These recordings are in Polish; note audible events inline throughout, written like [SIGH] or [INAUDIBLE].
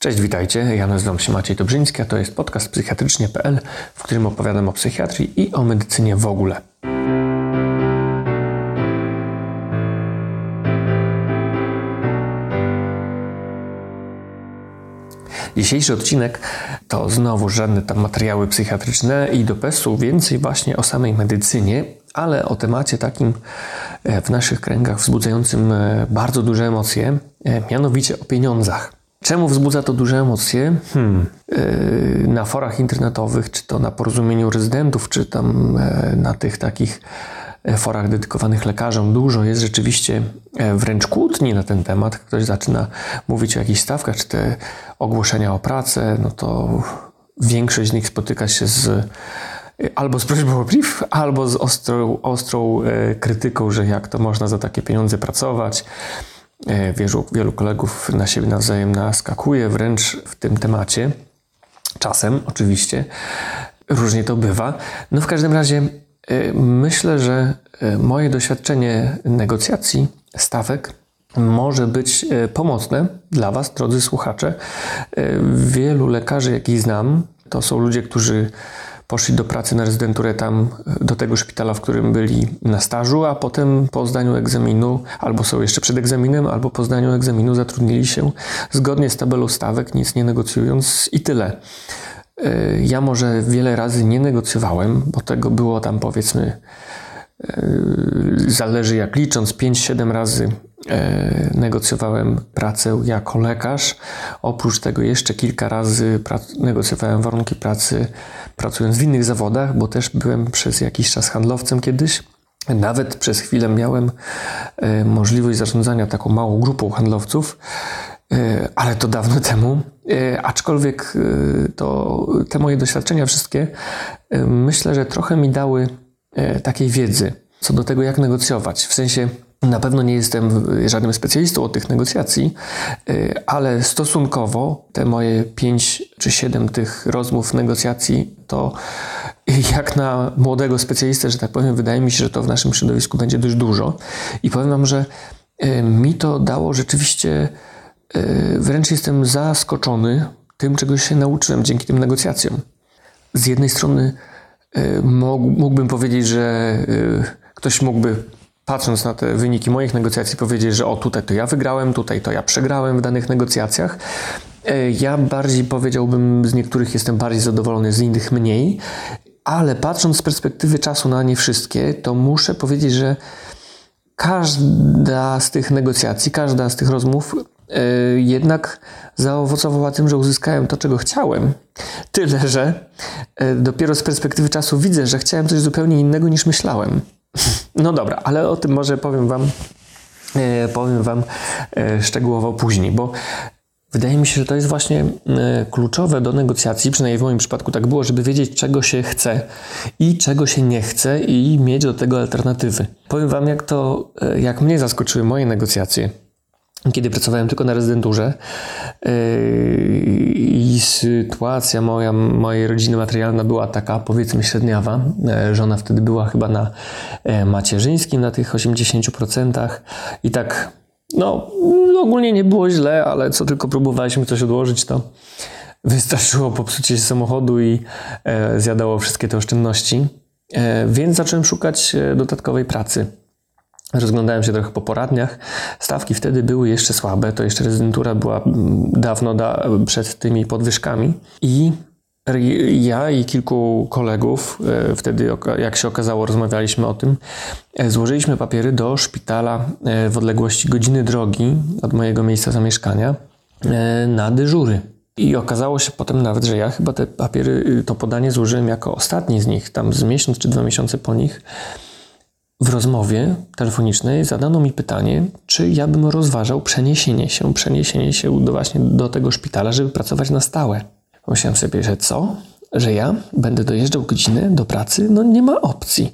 Cześć, witajcie. Ja nazywam się Maciej Dobrzyński, a to jest podcast psychiatrycznie.pl, w którym opowiadam o psychiatrii i o medycynie w ogóle. Dzisiejszy odcinek to znowu żadne tam materiały psychiatryczne i do PES-u, więcej właśnie o samej medycynie, ale o temacie takim e, w naszych kręgach wzbudzającym e, bardzo duże emocje, e, mianowicie o pieniądzach. Czemu wzbudza to duże emocje? Hmm. Na forach internetowych, czy to na porozumieniu rezydentów, czy tam na tych takich forach dedykowanych lekarzom dużo jest rzeczywiście wręcz kłótni na ten temat. Ktoś zaczyna mówić o jakichś stawkach, czy te ogłoszenia o pracę, no to większość z nich spotyka się z albo z prośbą o brief, albo z ostrą, ostrą krytyką, że jak to można za takie pieniądze pracować. E, wielu, wielu kolegów na siebie nawzajem naskakuje wręcz w tym temacie. Czasem, oczywiście, różnie to bywa. No w każdym razie e, myślę, że e, moje doświadczenie negocjacji stawek może być pomocne dla Was, drodzy słuchacze. Wielu lekarzy, jakich znam, to są ludzie, którzy poszli do pracy na rezydenturę tam, do tego szpitala, w którym byli na stażu, a potem po zdaniu egzaminu, albo są jeszcze przed egzaminem, albo po zdaniu egzaminu zatrudnili się zgodnie z tabelą stawek, nic nie negocjując i tyle. E, ja może wiele razy nie negocjowałem, bo tego było tam powiedzmy, e, zależy jak licząc, 5-7 razy E, negocjowałem pracę jako lekarz. Oprócz tego jeszcze kilka razy negocjowałem warunki pracy pracując w innych zawodach, bo też byłem przez jakiś czas handlowcem kiedyś. Nawet przez chwilę miałem e, możliwość zarządzania taką małą grupą handlowców, e, ale to dawno [LAUGHS] temu. Aczkolwiek to te moje doświadczenia wszystkie myślę, że trochę mi dały takiej wiedzy co do tego, jak negocjować. W sensie na pewno nie jestem żadnym specjalistą od tych negocjacji, y, ale stosunkowo te moje pięć czy siedem tych rozmów, negocjacji, to [LAUGHS] jak na młodego specjalistę, że tak powiem, wydaje mi się, że to w naszym środowisku będzie dość dużo. I powiem Wam, że y, mi to dało rzeczywiście, wręcz jestem zaskoczony tym, czego się nauczyłem dzięki tym negocjacjom. Z jednej strony mógłbym powiedzieć, że ktoś mógłby patrząc na te wyniki moich negocjacji, powiedzieć, że o tutaj to ja wygrałem, tutaj to ja przegrałem w danych negocjacjach. E, ja bardziej powiedziałbym, z niektórych jestem bardziej zadowolony, z innych mniej, ale patrząc z perspektywy czasu na nie wszystkie, to muszę powiedzieć, że każda z tych negocjacji, każda z tych rozmów jednak zaowocowała tym, że uzyskałem to, czego chciałem. Tyle, że yy, dopiero z perspektywy czasu widzę, że chciałem coś zupełnie innego niż myślałem. No dobra, ale o tym może powiem Wam, e, powiem Wam szczegółowo później, bo Wydaje mi się, że to jest właśnie kluczowe do negocjacji, przynajmniej w moim przypadku tak było, żeby wiedzieć, czego się chce i czego się nie chce i mieć do tego alternatywy. Powiem Wam, jak to, jak mnie zaskoczyły moje negocjacje kiedy pracowałem tylko na rezydenturze yy, i sytuacja moja, mojej rodziny materialna była taka powiedzmy średniawa. Yy, żona wtedy była chyba na yy, macierzyńskim na tych 80% i tak no ogólnie nie było źle, ale co tylko próbowaliśmy coś odłożyć, to wystarczyło popsucie samochodu i zjadało wszystkie te oszczędności. Więc zacząłem szukać dodatkowej pracy. Rozglądałem się trochę po poradniach. Stawki wtedy były jeszcze słabe, to jeszcze rezydentura była mm, dawno da, przed tymi podwyżkami. I ja i kilku kolegów, e, wtedy jak się okazało, rozmawialiśmy o tym, e, złożyliśmy papiery do szpitala e, w odległości godziny drogi od mojego miejsca zamieszkania na dyżury. I okazało się potem nawet, że ja chyba te papiery, to podanie złożyłem jako ostatni z nich, tam z miesiąc czy dwa miesiące po nich. W rozmowie telefonicznej zadano mi pytanie, czy ja bym rozważał przeniesienie się, przeniesienie się do właśnie do tego szpitala, żeby pracować na stałe. Pomyślałem sobie, że co? Że ja będę dojeżdżał godzinę do pracy? No nie ma opcji.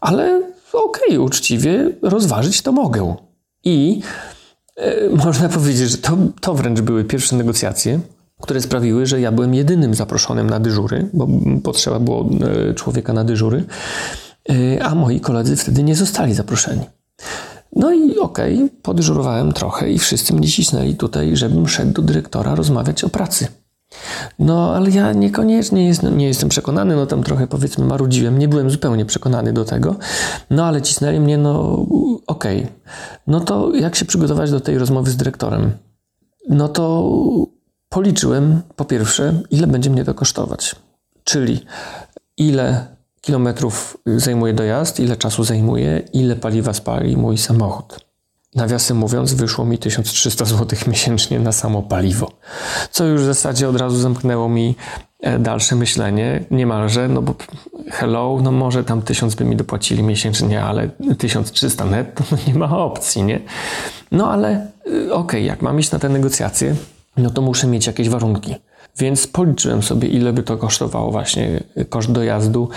Ale okej, okay, uczciwie rozważyć to mogę. I e, można powiedzieć, że to, to wręcz były pierwsze negocjacje, które sprawiły, że ja byłem jedynym zaproszonym na dyżury, bo potrzeba było e, człowieka na dyżury. Y, a moi koledzy wtedy nie zostali zaproszeni. No i okej, okay, podżurowałem trochę i wszyscy mnie cisnęli tutaj, żebym szedł do dyrektora rozmawiać o pracy. No, ale ja niekoniecznie jestem, nie jestem przekonany, no tam trochę powiedzmy marudziłem, nie byłem zupełnie przekonany do tego, no ale cisnęli mnie, no okej. Okay. No to jak się przygotować do tej rozmowy z dyrektorem? No to policzyłem po pierwsze, ile będzie mnie to kosztować, czyli ile kilometrów zajmuje dojazd, ile czasu zajmuje, ile paliwa spali mój samochód. Nawiasem mówiąc, wyszło mi 1300 zł miesięcznie na samo paliwo, co już w zasadzie od razu zamknęło mi e, dalsze myślenie, niemalże, no bo hello, no może tam 1000 by mi dopłacili miesięcznie, ale 1300 netto, no nie ma opcji, nie? No ale e, okej, okay, jak mam iść na te negocjacje, no to muszę mieć jakieś warunki. Więc policzyłem sobie, ile by to kosztowało właśnie koszt dojazdu,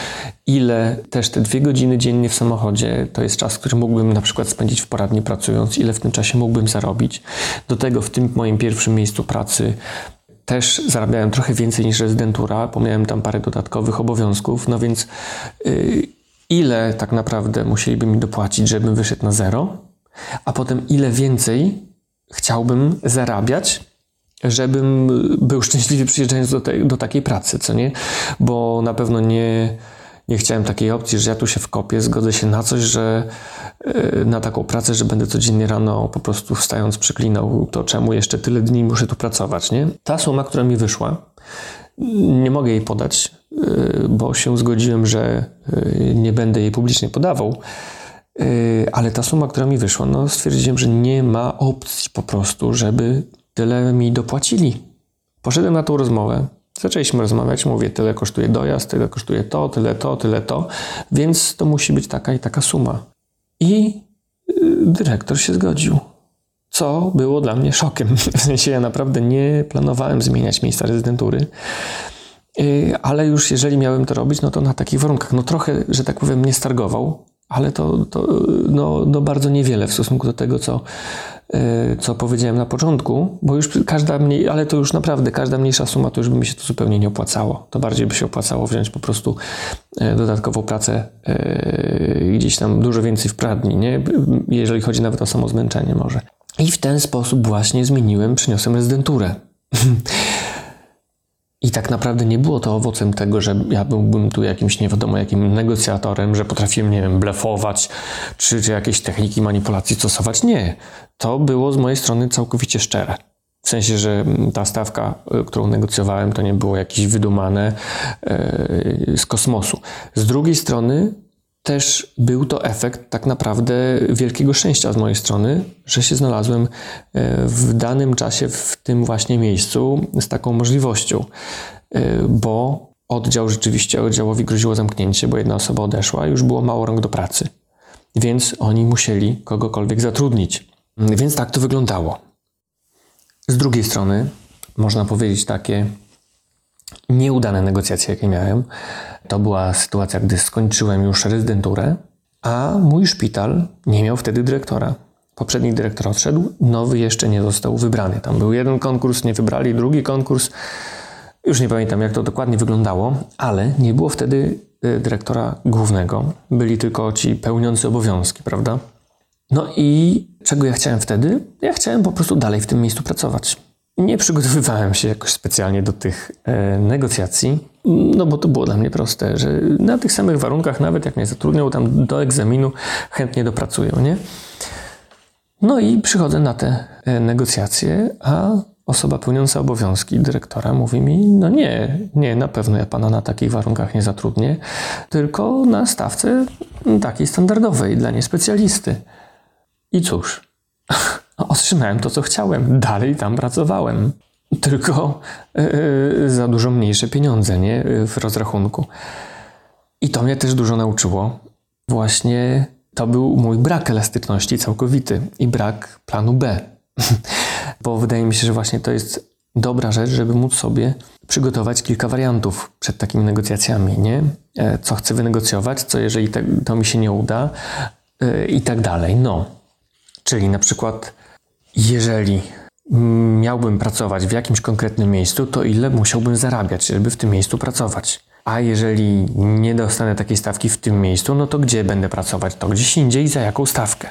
ile też te dwie godziny dziennie w samochodzie to jest czas, który mógłbym na przykład spędzić w poradni pracując, ile w tym czasie mógłbym zarobić. Do tego w tym moim pierwszym miejscu pracy też zarabiałem trochę więcej niż rezydentura, bo miałem tam parę dodatkowych obowiązków, no więc yy, ile tak naprawdę musieliby mi dopłacić, żebym wyszedł na zero, a potem ile więcej chciałbym zarabiać, żebym był szczęśliwy przyjeżdżając do, te, do takiej pracy, co nie? Bo na pewno nie, nie chciałem takiej opcji, że ja tu się wkopię, zgodzę się na coś, że e, na taką pracę, że będę codziennie rano po prostu wstając przeklinał to, czemu jeszcze tyle dni muszę tu pracować, nie? Ta suma, która mi wyszła, nie mogę jej podać, e, bo się zgodziłem, że e, nie będę jej publicznie podawał, ale ta suma, która mi wyszła, no stwierdziłem, że nie ma opcji po prostu, żeby tyle mi dopłacili. Poszedłem na tą rozmowę. Zaczęliśmy rozmawiać, mówię, tyle kosztuje dojazd, tyle kosztuje to, tyle to, tyle to, więc to musi być taka i taka suma. I y, dyrektor się zgodził, co było dla mnie szokiem. [LAUGHS] W sensie ja naprawdę nie planowałem zmieniać miejsca rezydentury, y, ale już jeżeli miałem to robić, no to na takich warunkach. No trochę, że tak powiem, nie stargował, ale to, to no, no bardzo niewiele w stosunku do tego, co, e, co powiedziałem na początku, bo już każda mniej, ale to już naprawdę każda mniejsza suma, to już by mi się to zupełnie nie opłacało. To bardziej by się opłacało wziąć po prostu e, dodatkową pracę e, gdzieś tam dużo więcej w pradni, nie? jeżeli chodzi nawet o samo zmęczenie może. I w ten sposób właśnie zmieniłem, przyniosłem rezydenturę. [LAUGHS] I tak naprawdę nie było to owocem tego, że ja byłbym tu jakimś nie wiadomo jakim negocjatorem, że potrafiłem, nie wiem, blefować, czy, czy jakieś techniki manipulacji stosować. Nie. To było z mojej strony całkowicie szczere. W sensie, że ta stawka, y, którą negocjowałem, to nie było jakieś wydumane yy, z kosmosu. Z drugiej strony, też był to efekt tak naprawdę wielkiego szczęścia z mojej strony, że się znalazłem e, w danym czasie w tym właśnie miejscu z taką możliwością, e, bo oddział rzeczywiście oddziałowi groziło zamknięcie, bo jedna osoba odeszła, już było mało rąk do pracy. Więc oni musieli kogokolwiek zatrudnić. Więc tak to wyglądało. Z drugiej strony, można powiedzieć takie nieudane negocjacje, jakie miałem, to była sytuacja, gdy skończyłem już rezydenturę, a mój szpital nie miał wtedy dyrektora. Poprzedni dyrektor odszedł, nowy jeszcze nie został wybrany. Tam był jeden konkurs, nie wybrali, drugi konkurs. Już nie pamiętam, jak to dokładnie wyglądało, ale nie było wtedy y, dyrektora głównego. Byli tylko ci pełniący obowiązki, prawda? No i czego ja chciałem wtedy? Ja chciałem po prostu dalej w tym miejscu pracować. Nie przygotowywałem się jakoś specjalnie do tych e, negocjacji, no bo to było dla mnie proste, że na tych samych warunkach, nawet jak mnie zatrudnią tam do egzaminu, chętnie dopracują, nie? No i przychodzę na te e, negocjacje, a osoba pełniąca obowiązki dyrektora mówi mi: No nie, nie, na pewno ja pana na takich warunkach nie zatrudnię, tylko na stawce takiej standardowej dla niespecjalisty. I cóż, [LAUGHS] otrzymałem to, co chciałem. Dalej tam pracowałem. Tylko yy, za dużo mniejsze pieniądze nie? w rozrachunku. I to mnie też dużo nauczyło. Właśnie to był mój brak elastyczności całkowity i brak planu B. [LAUGHS] Bo wydaje mi się, że właśnie to jest dobra rzecz, żeby móc sobie przygotować kilka wariantów przed takimi negocjacjami, nie? E, co chcę wynegocjować, co jeżeli to mi się nie uda i tak dalej. No, czyli na przykład jeżeli miałbym pracować w jakimś konkretnym miejscu, to ile musiałbym zarabiać, żeby w tym miejscu pracować? A jeżeli nie dostanę takiej stawki w tym miejscu, no to gdzie będę pracować? To gdzieś indziej za jaką stawkę?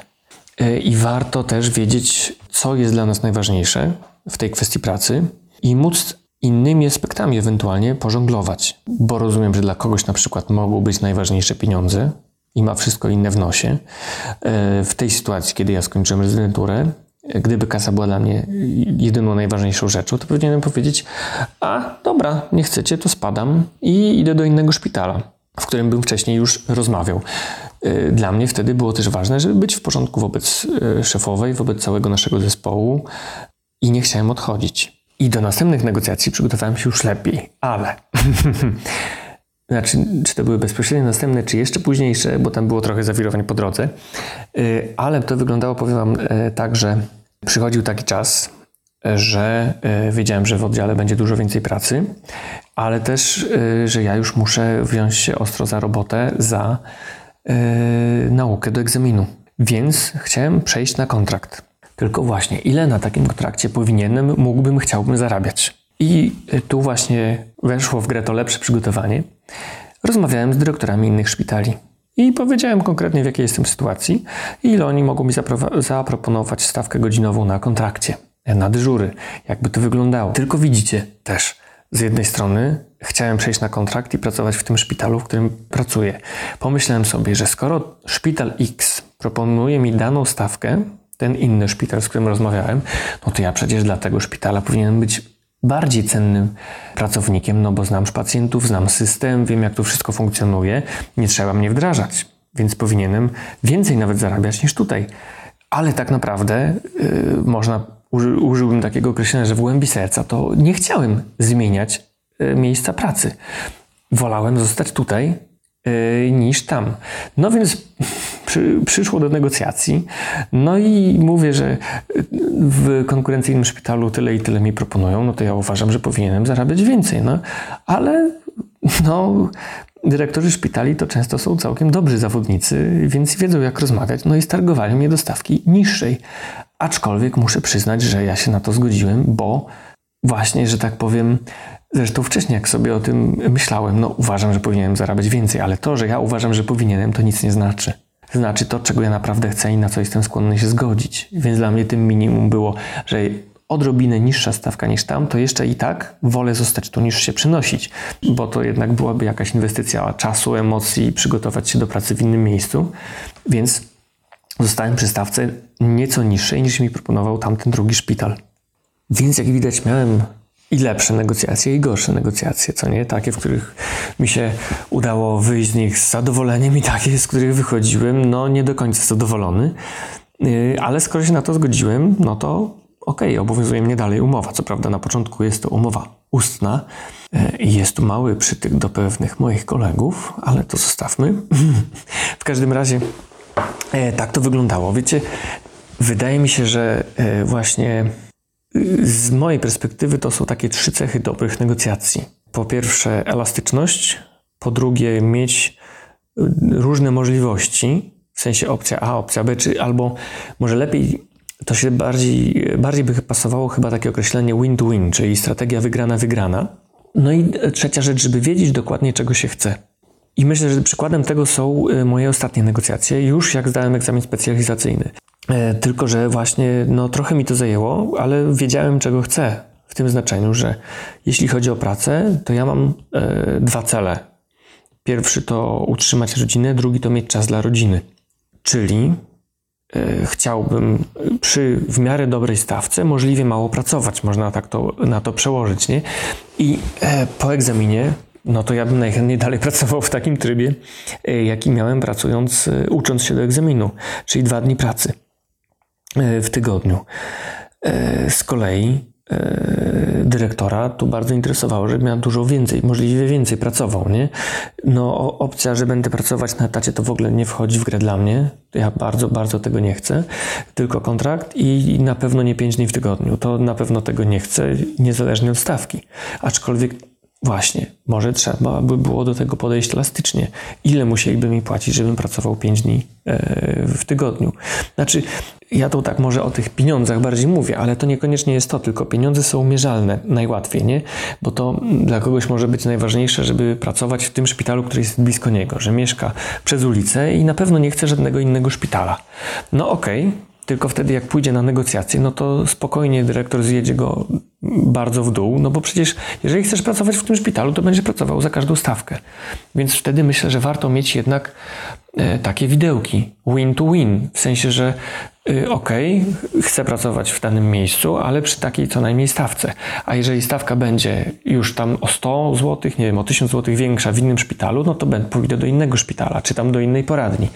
e, i warto też wiedzieć, co jest dla nas najważniejsze w tej kwestii pracy i móc innymi aspektami ewentualnie pożonglować. Bo rozumiem, że dla kogoś na przykład mogą być najważniejsze pieniądze i ma wszystko inne w nosie. E, w tej sytuacji, kiedy ja skończyłem rezydenturę, gdyby kasa była dla mnie jedyną najważniejszą rzeczą, to powinienem powiedzieć: A dobra, nie chcecie, to spadam i idę do innego szpitala, w którym bym wcześniej już rozmawiał. E, dla mnie wtedy było też ważne, żeby być w porządku wobec e, szefowej, wobec całego naszego zespołu i nie chciałem odchodzić. I do następnych negocjacji przygotowałem się już lepiej, ale. [LAUGHS] znaczy, czy to były bezpośrednio następne, czy jeszcze późniejsze, bo tam było trochę zawirowań po drodze. Y, ale to wyglądało, powiem Wam, y, tak, że przychodził taki czas, że y, wiedziałem, że w oddziale będzie dużo więcej pracy, ale też, że ja już muszę wziąć się ostro za robotę, za naukę do egzaminu. Więc chciałem przejść na kontrakt. Tylko właśnie, ile na takim kontrakcie powinienem, mógłbym, chciałbym zarabiać? I tu właśnie weszło w grę to lepsze przygotowanie. Rozmawiałem z dyrektorami innych szpitali i powiedziałem konkretnie, w jakiej jestem sytuacji i ile oni mogą mi zaproponować stawkę godzinową na kontrakcie, na dyżury, jakby to wyglądało. Tylko widzicie też, z jednej strony chciałem przejść na kontrakt i pracować w tym szpitalu, w którym pracuję. Pomyślałem sobie, że skoro szpital X proponuje mi daną stawkę, ten inny szpital, z którym rozmawiałem, no to ja przecież dla tego szpitala powinienem być bardziej cennym pracownikiem, no bo znam pacjentów, znam system, wiem jak to wszystko funkcjonuje, nie trzeba mnie wdrażać, więc powinienem więcej nawet zarabiać niż tutaj. Ale tak naprawdę yy, można, uży, użyłbym takiego określenia, że w głębi serca to nie chciałem zmieniać yy, miejsca pracy. Wolałem zostać tutaj niż tam. No więc [LAUGHS] przy, przyszło do negocjacji. No i mówię, że w konkurencyjnym szpitalu tyle i tyle mi proponują, no to ja uważam, że powinienem zarabiać więcej. No, ale no, dyrektorzy szpitali to często są całkiem dobrzy zawodnicy, więc wiedzą jak rozmawiać. No i stargowali mnie do stawki niższej. Aczkolwiek muszę przyznać, że ja się na to zgodziłem, bo właśnie, że tak powiem, Zresztą wcześniej, jak sobie o tym myślałem, no uważam, że powinienem zarabiać więcej, ale to, że ja uważam, że powinienem, to nic nie znaczy znaczy to, czego ja naprawdę chcę i na co jestem skłonny się zgodzić. Więc dla mnie tym minimum było, że odrobinę niższa stawka niż tam, to jeszcze i tak wolę zostać tu niż się przynosić, bo to jednak byłaby jakaś inwestycja czasu, emocji, przygotować się do pracy w innym miejscu. Więc zostałem przy stawce nieco niższej niż mi proponował tamten drugi szpital. Więc jak widać, miałem i lepsze negocjacje, i gorsze negocjacje, co nie? Takie, w których mi się udało wyjść z nich z zadowoleniem, i takie, z których wychodziłem, no nie do końca zadowolony. Y, ale skoro się na to zgodziłem, no to okej, okay, obowiązuje mnie dalej umowa. Co prawda na początku jest to umowa ustna y, i jest tu mały przytyk do pewnych moich kolegów, ale to zostawmy. [LAUGHS] w każdym razie y, tak to wyglądało. Wiecie, wydaje mi się, że właśnie z mojej perspektywy to są takie trzy cechy dobrych negocjacji. Po pierwsze, elastyczność, po drugie, mieć różne możliwości, w sensie opcja A, opcja B, czy albo może lepiej to się bardziej, bardziej by pasowało chyba takie określenie win-to-win, czyli strategia wygrana-wygrana. No i trzecia rzecz, żeby wiedzieć dokładnie, czego się chce. I myślę, że przykładem tego są y, moje ostatnie negocjacje, już jak zdałem egzamin specjalizacyjny. E, tylko, że właśnie no, trochę mi to zajęło, ale wiedziałem, czego chcę. W tym znaczeniu, że jeśli chodzi o pracę, to ja mam e, dwa cele. Pierwszy to utrzymać rodzinę, drugi to mieć czas dla rodziny. Czyli e, chciałbym przy w miarę dobrej stawce możliwie mało pracować, można tak to, na to przełożyć, nie? I e, po egzaminie no to ja bym najchętniej dalej pracował w takim trybie, e, jaki miałem pracując, e, ucząc się do egzaminu, czyli dwa dni pracy. E, w tygodniu. E, z kolei e, dyrektora tu bardzo interesowało, że miał dużo więcej, możliwie więcej pracował, nie? No opcja, że będę pracować na etacie to w ogóle nie wchodzi w grę dla mnie. Ja bardzo, bardzo tego nie chcę. Tylko kontrakt i na pewno nie 5 dni w tygodniu. To na pewno tego nie chcę, niezależnie od stawki. Aczkolwiek Właśnie, może trzeba by było do tego podejść elastycznie. Ile musieliby mi płacić, żebym pracował 5 dni e, w tygodniu? Znaczy, ja to tak może o tych pieniądzach bardziej mówię, ale to niekoniecznie jest to, tylko pieniądze są mierzalne najłatwiej, nie? Bo to dla kogoś może być najważniejsze, żeby pracować w tym szpitalu, który jest blisko niego, że mieszka przez ulicę i na pewno nie chce żadnego innego szpitala. No okej, okay tylko wtedy, jak pójdzie na negocjacje, no to spokojnie dyrektor zjedzie go bardzo w dół, no bo przecież jeżeli chcesz pracować w tym szpitalu, to będziesz pracował za każdą stawkę. Więc wtedy myślę, że warto mieć jednak e, takie widełki win to win, w sensie, że y, okay, chcę pracować w danym miejscu, ale przy takiej co najmniej stawce. A jeżeli stawka będzie już tam o 100 zł, nie wiem, o 1000 zł większa w innym szpitalu, no to pójdę do innego szpitala, czy tam do innej poradni.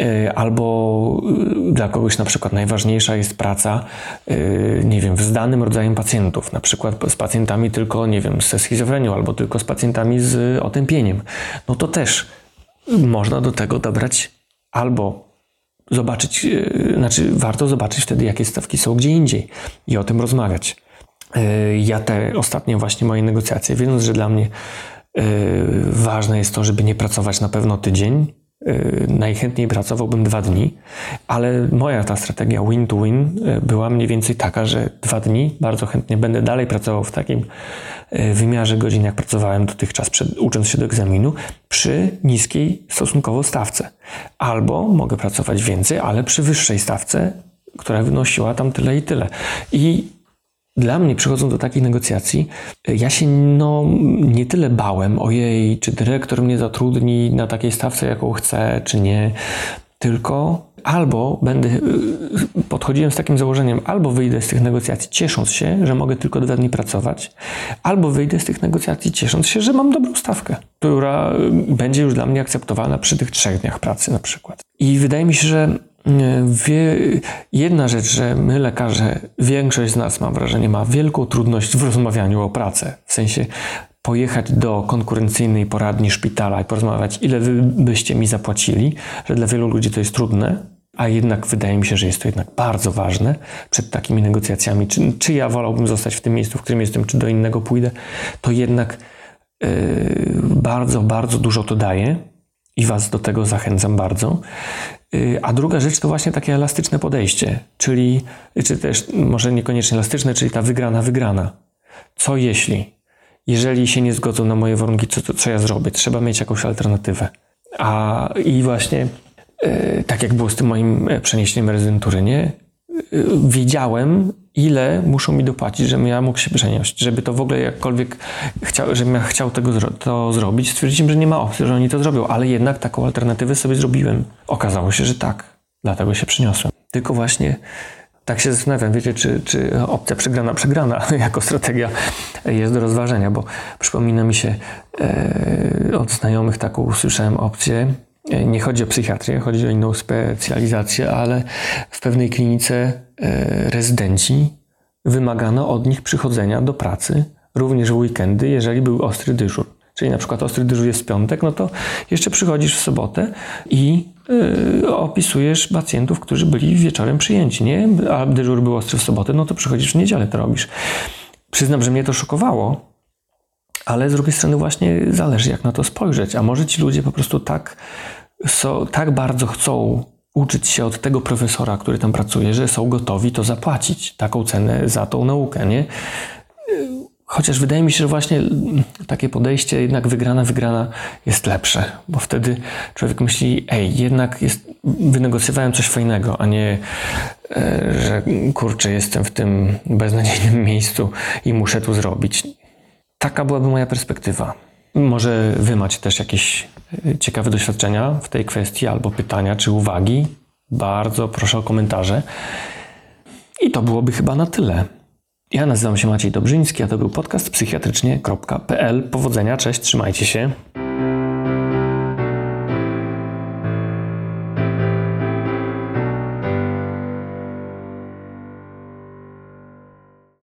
E, albo e, dla kogoś na przykład najważniejsza jest praca, e, nie wiem, z danym rodzajem pacjentów, na przykład z pacjentami tylko, nie wiem, ze schizofrenią, albo tylko z pacjentami z otępieniem, no to też można do tego dobrać albo zobaczyć, znaczy warto zobaczyć wtedy, jakie stawki są gdzie indziej i o tym rozmawiać. Ja te ostatnie właśnie moje negocjacje, wiedząc, że dla mnie ważne jest to, żeby nie pracować na pewno tydzień, Y, najchętniej pracowałbym dwa dni, ale moja ta strategia win-to-win y, była mniej więcej taka, że dwa dni bardzo chętnie będę dalej pracował w takim y, wymiarze godzin, jak pracowałem dotychczas, przed, ucząc się do egzaminu, przy niskiej stosunkowo stawce. Albo mogę pracować więcej, ale przy wyższej stawce, która wynosiła tam tyle i tyle. I dla mnie, przychodząc do takiej negocjacji, ja się no, nie tyle bałem, ojej, czy dyrektor mnie zatrudni na takiej stawce, jaką chcę, czy nie, tylko albo będę, y, podchodziłem z takim założeniem, albo wyjdę z tych negocjacji ciesząc się, że mogę tylko dwa dni pracować, albo wyjdę z tych negocjacji ciesząc się, że mam dobrą stawkę, która y, będzie już dla mnie akceptowana przy tych trzech dniach pracy na przykład. I wydaje mi się, że Wie, jedna rzecz, że my lekarze, większość z nas mam wrażenie, ma wielką trudność w rozmawianiu o pracę. W sensie pojechać do konkurencyjnej poradni szpitala i porozmawiać, ile wy byście mi zapłacili, że dla wielu ludzi to jest trudne, a jednak wydaje mi się, że jest to jednak bardzo ważne przed takimi negocjacjami, czy, czy ja wolałbym zostać w tym miejscu, w którym jestem, czy do innego pójdę, to jednak yy, bardzo, bardzo dużo to daje i Was do tego zachęcam bardzo. Y, a druga rzecz to właśnie takie elastyczne podejście, czyli, czy też może niekoniecznie elastyczne, czyli ta wygrana, wygrana. Co jeśli? Jeżeli się nie zgodzą na moje warunki, co, to, co ja zrobię? Trzeba mieć jakąś alternatywę. A i właśnie, yy, tak jak było z tym moim e, przeniesieniem rezydentury, nie? Yy, wiedziałem, ile muszą mi dopłacić, żebym ja mógł się przenieść, żeby to w ogóle jakkolwiek chciał, żebym ja chciał tego to zrobić. Stwierdziłem, że nie ma opcji, że oni to zrobią, ale jednak taką alternatywę sobie zrobiłem. Okazało się, że tak, dlatego się przyniosłem. Tylko właśnie tak się zastanawiam, wiecie, czy, czy opcja przegrana, przegrana [LAUGHS] jako strategia jest do rozważenia, bo przypomina mi się e, od znajomych taką usłyszałem opcję, nie chodzi o psychiatrię, chodzi o inną specjalizację, ale w pewnej klinice E, rezydenci wymagano od nich przychodzenia do pracy również w weekendy, jeżeli był ostry dyżur. Czyli na przykład ostry dyżur jest w piątek, no to jeszcze przychodzisz w sobotę i yy, opisujesz pacjentów, którzy byli wieczorem przyjęci, nie? A dyżur był ostry w sobotę, no to przychodzisz w niedzielę, to robisz. Przyznam, że mnie to szokowało, ale z drugiej strony właśnie zależy, jak na to spojrzeć. A może ci ludzie po prostu tak, so, tak bardzo chcą uczyć się od tego profesora, który tam pracuje, że są gotowi to zapłacić, taką cenę za tą naukę, nie? Chociaż wydaje mi się, że właśnie takie podejście, jednak wygrana, wygrana jest lepsze, bo wtedy człowiek myśli, ej, jednak jest, wynegocjowałem coś fajnego, a nie, e, że kurczę, jestem w tym beznadziejnym miejscu i muszę tu zrobić. Taka byłaby moja perspektywa. Może wy macie też jakieś e, ciekawe doświadczenia w tej kwestii, albo pytania czy uwagi. Bardzo proszę o komentarze. I to byłoby chyba na tyle. Ja nazywam się Maciej Dobrzyński, a to był podcast psychiatrycznie.pl. Powodzenia, cześć, trzymajcie się.